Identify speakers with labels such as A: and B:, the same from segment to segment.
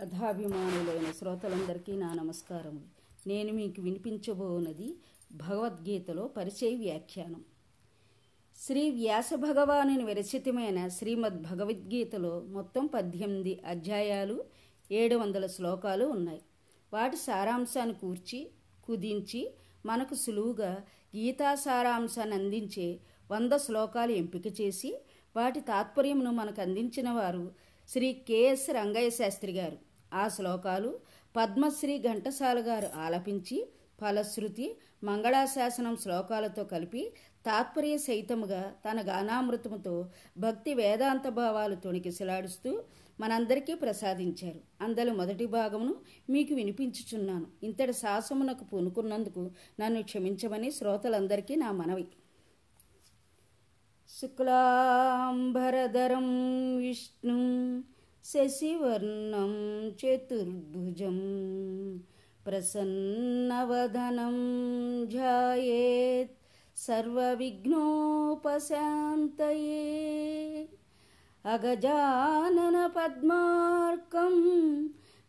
A: కథాభిమానులైన శ్రోతలందరికీ నా నమస్కారం నేను మీకు వినిపించబోనది భగవద్గీతలో పరిచయ వ్యాఖ్యానం. శ్రీ వ్యాస భగవానుని విరచితమైన శ్రీమద్ భగవద్గీతలో మొత్తం పద్దెనిమిది అధ్యాయాలు ఏడు వందల శ్లోకాలు ఉన్నాయి. వాటి సారాంశాన్ని కూర్చి కుదించి మనకు సులువుగా గీతా సారాంశాన్ని అందించే వంద శ్లోకాలు ఎంపిక చేసి వాటి తాత్పర్యమును మనకు అందించిన వారు శ్రీ కెఎస్ రంగయ్య శాస్త్రి గారు. ఆ శ్లోకాలు పద్మశ్రీ ఘంటసాల గారు ఆలపించి ఫలశ్రుతి మంగళాశాసనం శ్లోకాలతో కలిపి తాత్పర్య సహితముగా తన గానామృతముతో భక్తి వేదాంత భావాలు తొణికిసలాడుస్తూ మనందరికీ ప్రసాదించారు. అందరి మొదటి భాగమును మీకు వినిపించుచున్నాను. ఇంతటి సాహసమునకు పూనుకున్నందుకు నన్ను క్షమించమని శ్రోతలందరికీ నా మనవి. శుక్లాంబరధరం విష్ణు शशिवर्णं चतुर्भुजं प्रसन्नवदनं ध्यायेत् सर्वविघ्नोपशान्तये। अगजाननपद्मार्कं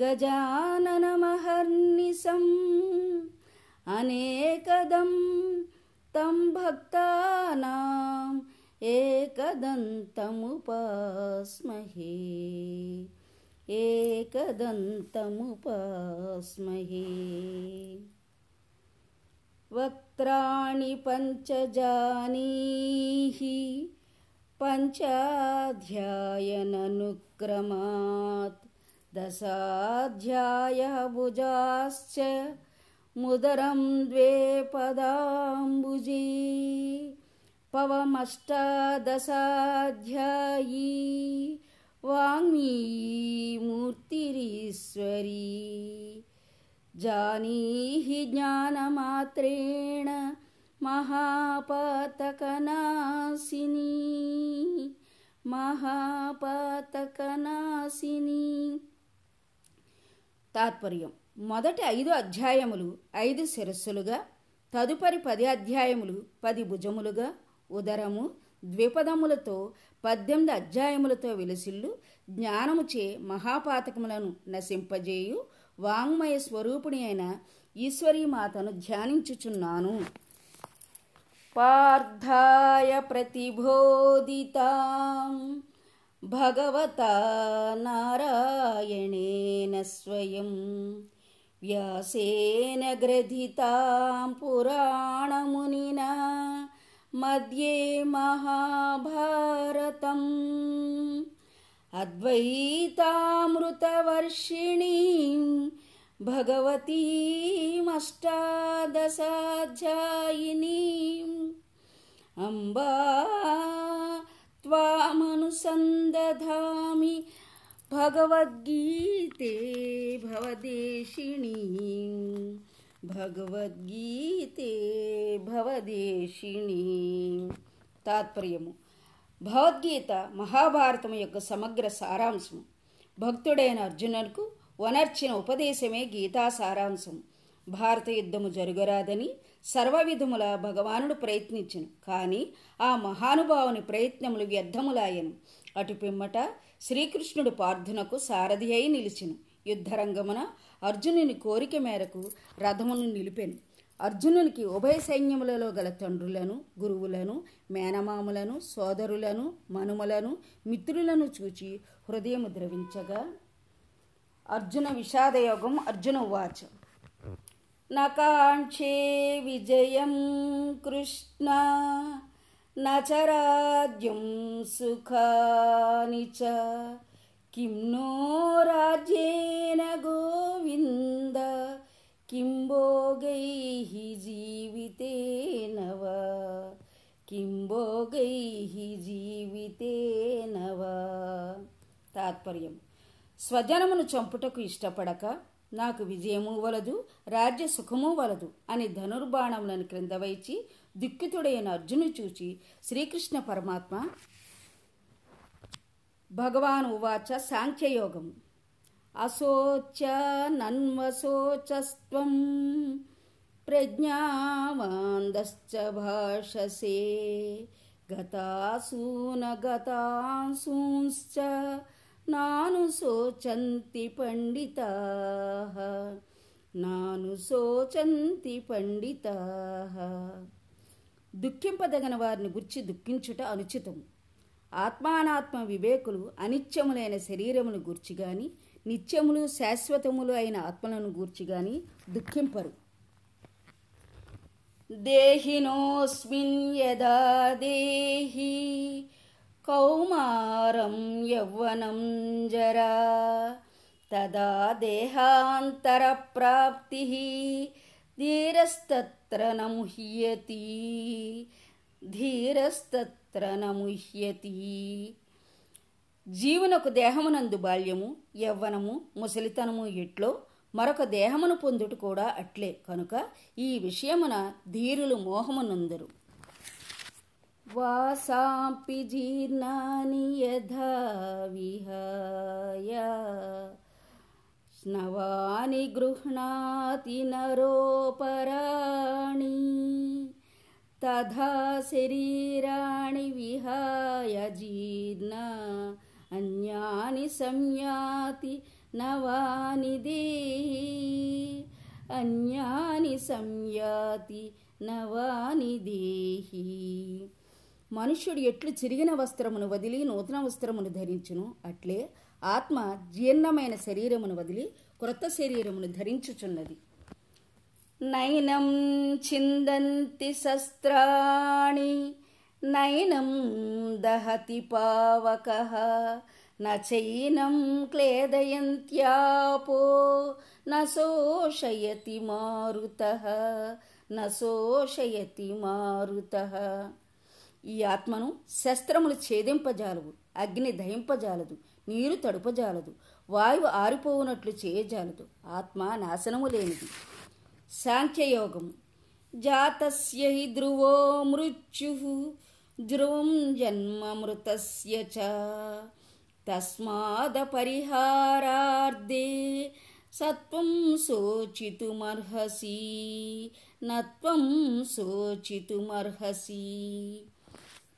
A: गजाननमहर्निशम् अनेकदं तं भक्तानां एकदन्तमुपास्महे। एकदन्तमुपास्महे। वक्त्राणि पञ्चजानीहि पञ्चाध्यायननुक्रमात् दशाध्यायः भुजाश्च मुदरं द्वे पदाम्बुजी। పవమష్టాదశాధ్యాయీ వాంగ్మీ మూర్తిరీశ్వరీ జానీహి జ్ఞానమాత్రేణ మహాపాతకనాశిని మహాపాతకనాశిని తాత్పర్యం. మొదటి ఐదు అధ్యాయములు ఐదు శిరస్సులుగా తదుపరి పది అధ్యాయములు పది భుజములుగా ఉదరము ద్విపదములతో పద్దెనిమిది అధ్యాయములతో విలసిల్లు జ్ఞానముచే మహాపాతకములను నశింపజేయు. వాంగ్మయ స్వరూపిణి అయిన ఈశ్వరీమాతను ధ్యానించుచున్నాను. పార్థాయ ప్రతిబోధితాం. భగవతా నారాయణేన స్వయం. వ్యాసేన గ్రథితాం పురాణమునినా. मध्ये महाभारतम्। अद्वैतामृतवर्षिणीं भगवतीमष्टादशाध्यायिनी अम्बा त्वामनुसन्दधामि भगवद्गीते भवदेशिणी భగవద్గీతే భవదేశిణి. తాత్పర్యము. భగవద్గీత మహాభారతం యొక్క సమగ్ర సారాంశం భక్తుడైన అర్జునులకు వనర్చిన ఉపదేశమే గీతా సారాంశం భారత యుద్ధము జరుగరాదని సర్వవిధముల భగవానుడు ప్రయత్నించను. కానీ ఆ మహానుభావుని ప్రయత్నములు వ్యర్థములాయను. అటు పిమ్మట శ్రీకృష్ణుడు పార్థునకు సారథి అయి నిలిచిను. యుద్ధరంగమున అర్జునుని కోరిక మేరకు రథమును నిలిపెను. అర్జునునికి ఉభయ సైన్యములలో గల తండ్రులను గురువులను మేనమాములను సోదరులను మనుమలను మిత్రులను చూచి హృదయము ద్రవించగా అర్జున విషాదయోగం అర్జున ఉవాచ. నకాంక్షే విజయం కృష్ణ నచరాజ్యం సుఖాని చ किं నో రాజ్యేన గోవింద కిం భోగై జీవితేన వా కిం భోగై జీవితేన వా తాత్పర్యం. స్వజనమును చంపుటకు ఇష్టపడక నాకు విజయము వలదు రాజ్య సుఖము వలదు అని ధనుర్బాణములను క్రింద వైచి దుఃఖితుడైన అర్జును చూచి శ్రీకృష్ణ పరమాత్మ భగవాన్ ఉవాచ సాంఖ్యయోగం. అశోచ నన్వశోచస్త్వం ప్రజ్ఞావాందశ్చ భాషసే. గతాసూన గతాసూంశ్చ నాను శోచంతి పండితా. నాను శోచంతి పండితా. దుఃఖింపదగిన వారిని గుర్చి దుఃఖించుట అనుచితం. ఆత్మానాత్మ వివేకులు అనిత్యములైన శరీరమును గూర్చి గాని నిత్యములు శాశ్వతములు అయిన ఆత్మలను గూర్చి గాని దుఃఖింపరు. దేహినోస్మిన్ యదా దేహి కౌమారం యౌవనం జరా తదా దేహాంతర ప్రాప్తి ధీరస్తత్ర నముహ్యతి ధీరస్తత్ర నముహ్యతి. జీవునకు దేహమునందు బాల్యము యవ్వనము ముసలితనము ఎట్లో మరొక దేహమును పొందుట కూడా అట్లే. కనుక ఈ విషయమున ధీరులు మోహమునందరు. వాసాంపి జీర్ణాని యథా విహాయ. స్నవాని గృహ్ణాతి నరోపరాణి. తథా శరీరాణి విహాయ జీర్ణ అన్యాని సంయాతి నవాని దేహి అన్యాని సంయాతి నవాని దేహి. మనుష్యుడు ఎట్లు చిరిగిన వస్త్రమును వదిలి నూతన వస్త్రమును ధరించును అట్లే ఆత్మ జీర్ణమైన శరీరమును వదిలి క్రొత్త శరీరమును ధరించుచున్నది. నైనం చిందంతి శస్త్రాణి నైనం దహతి పావక నైనం క్లేదయంత్యాపో నోషయతి మారుత నోషయతి మారుత. ఈ ఆత్మను శస్త్రములు ఛేదింపజాలవు అగ్ని దహింపజాలదు నీరు తడుపజాలదు వాయువు ఆరిపోవునట్లు చేయజాలదు. ఆత్మ నాశనము లేనిది. సాంఖ్యయోగం జాతస్య హి ధ్రువో మృత్యు ధ్రువం జన్మమృతస్య చ. తస్మాద పరిహారార్థే సత్వం శోచితుమర్హసి నత్వం శోచితుమర్హసి.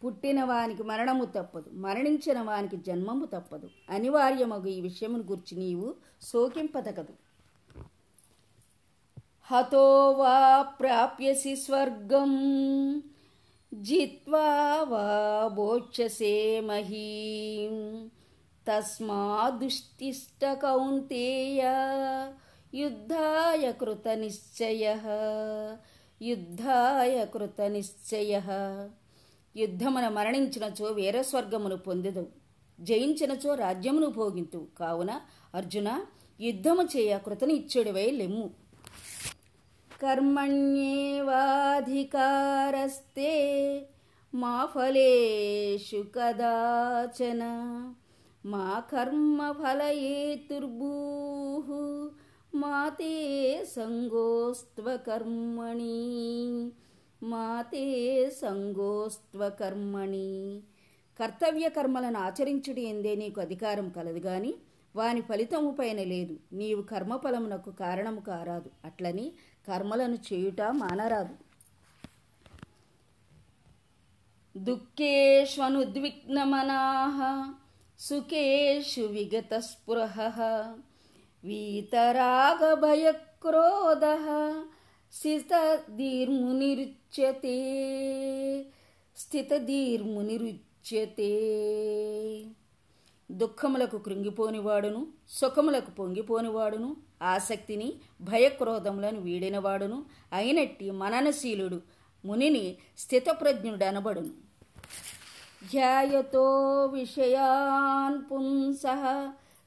A: పుట్టిన వానికి మరణము తప్పదు మరణించిన వానికి జన్మము తప్పదు. అనివార్యమగు ఈ విషయమును గురించి నీవు శోకింపదగదు హతో వా ప్రాప్యసి స్వర్గం జిత్వా వా భోక్షసే మహీం. తస్మాదుష్టిష్ట కౌంతేయ యుద్ధాయ కృత నిశ్చయ యుద్ధాయ కృత నిశ్చయ. యుద్ధమున మరణించినచో వీరస్వర్గమును పొందదు జయించినచో రాజ్యమును భోగింతు కావున అర్జున యుద్ధము చేయ కృతనిచ్చుడివై లెమ్ము. కర్మణ్యేవాధికారస్తే మా ఫలేషు కదాచన మా కర్మ కర్మఫలయేతుర్భూ మాతే సంగోస్త్వకర్మణి మాతే సంగోస్త్వకర్మణి కర్తవ్య కర్మలను ఆచరించుడి ఎందే నీకు అధికారం కలదు కానీ వాని ఫలితము పైన లేదు. నీవు కర్మఫలమునకు కారణము కారాదు. అట్లని కర్మలను చేయుట మానరాదు. దుఃఖేష్వనుద్విగ్నమనాహ సుఖేషు విగతస్పృహ వీతరాగభయక్రోధ స్థితధీర్మునిరుచ్యతే స్థితధీర్మునిరుచ్యతే దుఃఖములకు కృంగిపోనివాడును సుఖములకు పొంగిపోనివాడును ఆసక్తిని భయక్రోధములను వీడినవాడును అయినట్టి మననశీలుడు మునిని స్థితప్రజ్ఞుడనబడును. ధ్యాయతో విషయాన్ పుంస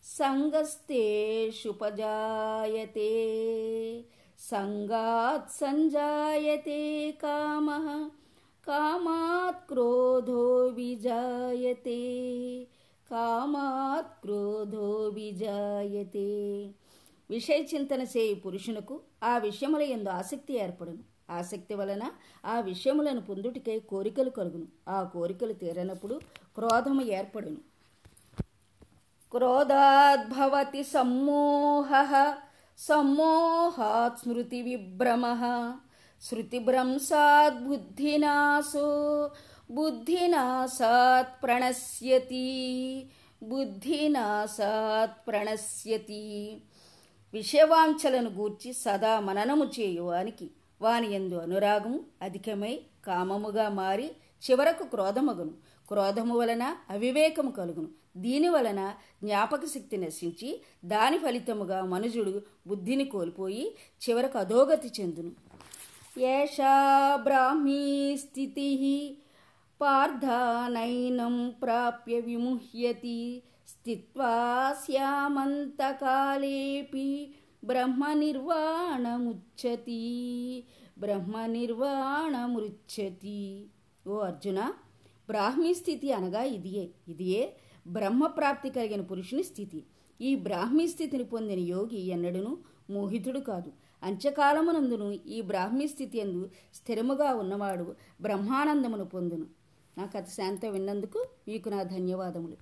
A: సంగస్తేషుపజాయతే సంగాత్ సంజాయతే కామ కామాత్ క్రోధో విజాయతే కామాత్ క్రోధో విజాయతే. విషయ చింతన చేయి పురుషునకు ఆ విషయముల ఎందు ఆసక్తి ఏర్పడును. ఆసక్తి వలన ఆ విషయములను పొందుటికై కోరికలు కలుగును. ఆ కోరికలు తీరనప్పుడు క్రోధము ఏర్పడును. క్రోధాద్భవతి సమ్మోహ సమ్మోహాత్ స్మృతి విభ్రమ. శృతిభ్రంశాత్ బుద్ధినాశో బుద్ధినాశాత్ ప్రణశ్యతి. బుద్ధినాశాత్ ప్రణశ్యతి. విషయవాంఛలను గూర్చి సదా మననము చేయువానికి వాని ఎందు అనురాగము అధికమై కామముగా మారి చివరకు క్రోధమగును. క్రోధము వలన అవివేకము కలుగును. దీని వలన జ్ఞాపక శక్తి నశించి దాని ఫలితముగా మనుజుడు బుద్ధిని కోల్పోయి చివరకు అధోగతి చెందును. ఏషా బ్రాహ్మీ స్థితి పార్థానైనం ప్రాప్య విముహ్యతి స్థిత్వా శ్యామంతకాలేపి బ్రహ్మ నిర్వాణముచ్చతి బ్రహ్మ ఓ అర్జున బ్రాహ్మీ స్థితి అనగా ఇదియే ఇదియే బ్రహ్మప్రాప్తి కలిగిన పురుషుని స్థితి. ఈ బ్రాహ్మీ స్థితిని పొందిన యోగి ఎన్నడూను మోహితుడు కాదు. అంచకాలమునందును ఈ బ్రాహ్మీ స్థితి ఎందు స్థిరముగా ఉన్నవాడు బ్రహ్మానందమును పొందును. నా కథ శాంత విన్నందుకు మీకు నా ధన్యవాదములు.